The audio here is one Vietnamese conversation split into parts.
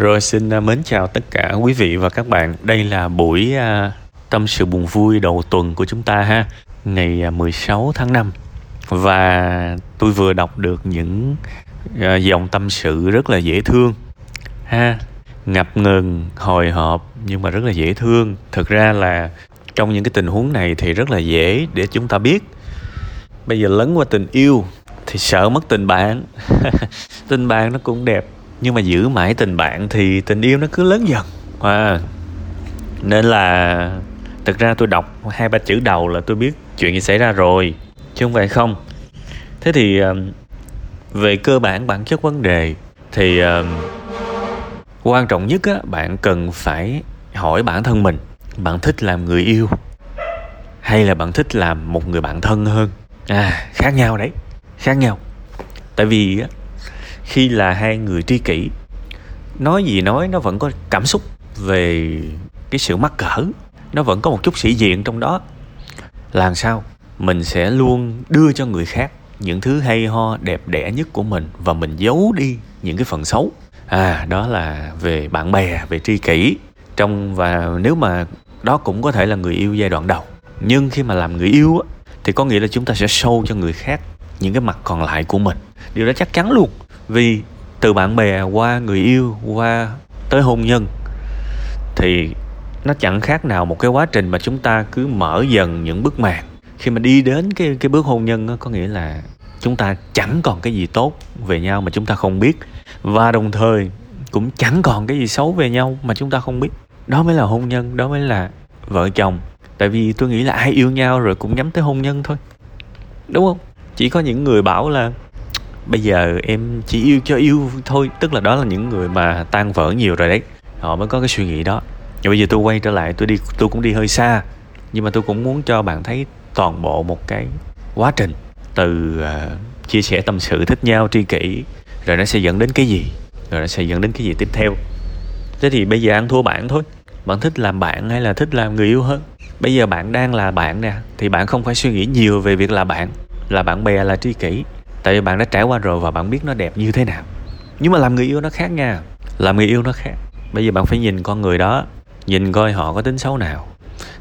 Rồi xin à, mến chào tất cả quý vị và các bạn. Đây là buổi à, tâm sự buồn vui đầu tuần của chúng ta ha. Ngày à, 16 tháng 5. Và tôi vừa đọc được những dòng tâm sự rất là dễ thương ha. Ngập ngừng, hồi hộp nhưng mà rất là dễ thương. Thực ra là trong những cái tình huống này thì rất là dễ để chúng ta biết. Bây giờ lấn qua tình yêu thì sợ mất tình bạn. tình bạn nó cũng đẹp nhưng mà giữ mãi tình bạn thì tình yêu nó cứ lớn dần. À, nên là thực ra tôi đọc hai ba chữ đầu là tôi biết chuyện gì xảy ra rồi chứ không phải không. Thế thì ờ, về cơ bản bản chất vấn đề thì uh, quan trọng nhất á bạn cần phải hỏi bản thân mình bạn thích làm người yêu hay là bạn thích làm một người bạn thân hơn? À khác nhau đấy khác nhau. Tại vì á khi là hai người tri kỷ. Nói gì nói, nó vẫn có cảm xúc về cái sự mắc cỡ. Nó vẫn có một chút sĩ diện trong đó. Làm sao mình sẽ luôn đưa cho người khác những thứ hay ho, đẹp đẽ nhất của mình và mình giấu đi những cái phần xấu? À đó là về bạn bè, về tri kỷ. Trong và nếu mà đó cũng có thể là người yêu giai đoạn đầu. Nhưng khi mà làm người yêu á, thì có nghĩa là chúng ta sẽ show cho người khác những cái mặt còn lại của mình. Điều đó chắc chắn luôn vì từ bạn bè qua người yêu qua tới hôn nhân thì nó chẳng khác nào một cái quá trình mà chúng ta cứ mở dần những bức màn. Khi mà đi đến cái cái bước hôn nhân đó, có nghĩa là chúng ta chẳng còn cái gì tốt về nhau mà chúng ta không biết. Và đồng thời cũng chẳng còn cái gì xấu về nhau mà chúng ta không biết. Đó mới là hôn nhân đó mới là vợ chồng. Tại vì tôi nghĩ là ai yêu nhau rồi cũng nhắm tới hôn nhân thôi. Đúng không? Chỉ có những người bảo là bây giờ em chỉ yêu cho yêu thôi tức là đó là những người mà tan vỡ nhiều rồi đấy. Họ mới có cái suy nghĩ đó. Và bây giờ tôi quay trở lại tôi đi tôi cũng đi hơi xa. Nhưng mà tôi cũng muốn cho bạn thấy toàn bộ một cái quá trình từ uh, chia sẻ tâm sự thích nhau tri kỷ rồi nó sẽ dẫn đến cái gì rồi nó sẽ dẫn đến cái gì tiếp theo. Thế thì bây giờ ăn thua bạn thôi. Bạn thích làm bạn hay là thích làm người yêu hơn? Bây giờ bạn đang là bạn nè thì bạn không phải suy nghĩ nhiều về việc là bạn. Là bạn bè là tri kỷ tại vì bạn đã trải qua rồi và bạn biết nó đẹp như thế nào. Nhưng mà làm người yêu nó khác nha. Làm người yêu nó khác. Bây giờ bạn phải nhìn con người đó, nhìn coi họ có tính xấu nào.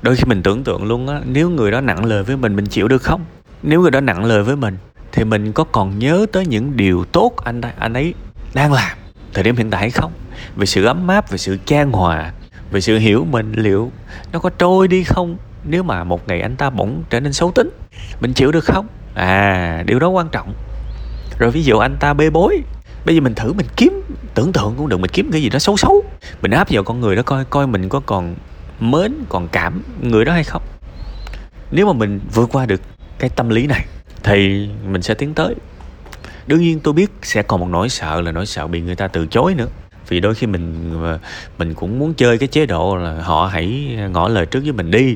Đôi khi mình tưởng tượng luôn á, nếu người đó nặng lời với mình mình chịu được không? Nếu người đó nặng lời với mình, thì mình có còn nhớ tới những điều tốt anh anh ấy đang làm thời điểm hiện tại hay không? Về sự ấm áp, về sự chan hòa, về sự hiểu mình liệu nó có trôi đi không nếu mà một ngày anh ta bỗng trở nên xấu tính? Mình chịu được không? À điều đó quan trọng rồi ví dụ anh ta bê bối, bây giờ mình thử mình kiếm, tưởng tượng cũng được, mình kiếm cái gì đó xấu xấu. Mình áp vào con người đó coi coi mình có còn mến, còn cảm người đó hay không. Nếu mà mình vượt qua được cái tâm lý này, thì mình sẽ tiến tới. Đương nhiên tôi biết sẽ còn một nỗi sợ là nỗi sợ bị người ta từ chối nữa. Vì đôi khi mình ờ, mình cũng muốn chơi cái chế độ là họ hãy ngỏ lời trước với mình đi,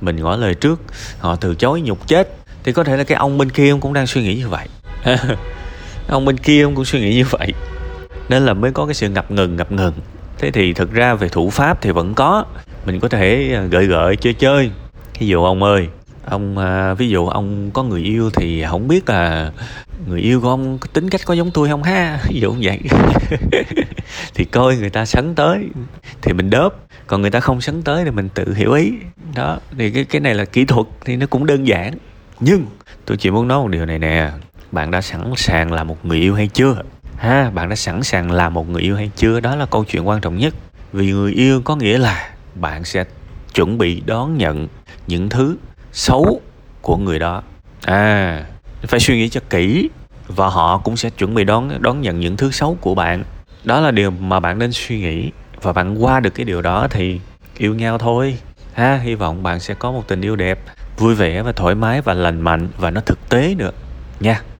mình ngỏ lời trước, họ từ chối nhục chết. Thì có thể là cái ông bên kia ông cũng đang suy nghĩ như vậy. ông bên kia ông cũng suy nghĩ như vậy. Nên là mới có cái sự ngập ngừng ngập ngừng. Thế thì thực ra về thủ pháp thì vẫn có. Mình có thể à, gợi gợi, chơi chơi. Ví dụ ông ơi, ông à, ví dụ ông có người yêu thì không biết là người yêu của ông tính cách có giống tôi không ha? Ví dụ như vậy. Thì coi người ta sấn tới thì mình đớp. Còn người ta không sấn tới thì mình tự hiểu ý. Đó, thì cái cái này là kỹ thuật thì nó cũng đơn giản. Nhưng, tôi chỉ muốn nói một điều này nè bạn đã sẵn sàng là một người yêu hay chưa? Ha, bạn đã sẵn sàng là một người yêu hay chưa? Đó là câu chuyện quan trọng nhất. Vì người yêu có nghĩa là bạn sẽ chuẩn bị đón nhận những thứ xấu của người đó. À phải suy nghĩ cho kỹ và họ cũng sẽ chuẩn bị đón đón nhận những thứ xấu của bạn. Đó là điều mà bạn nên suy nghĩ và bạn qua được cái điều đó thì yêu nhau thôi. Ha, hy vọng bạn sẽ có một tình yêu đẹp, vui vẻ và thoải mái và lành mạnh và nó thực tế nữa nha.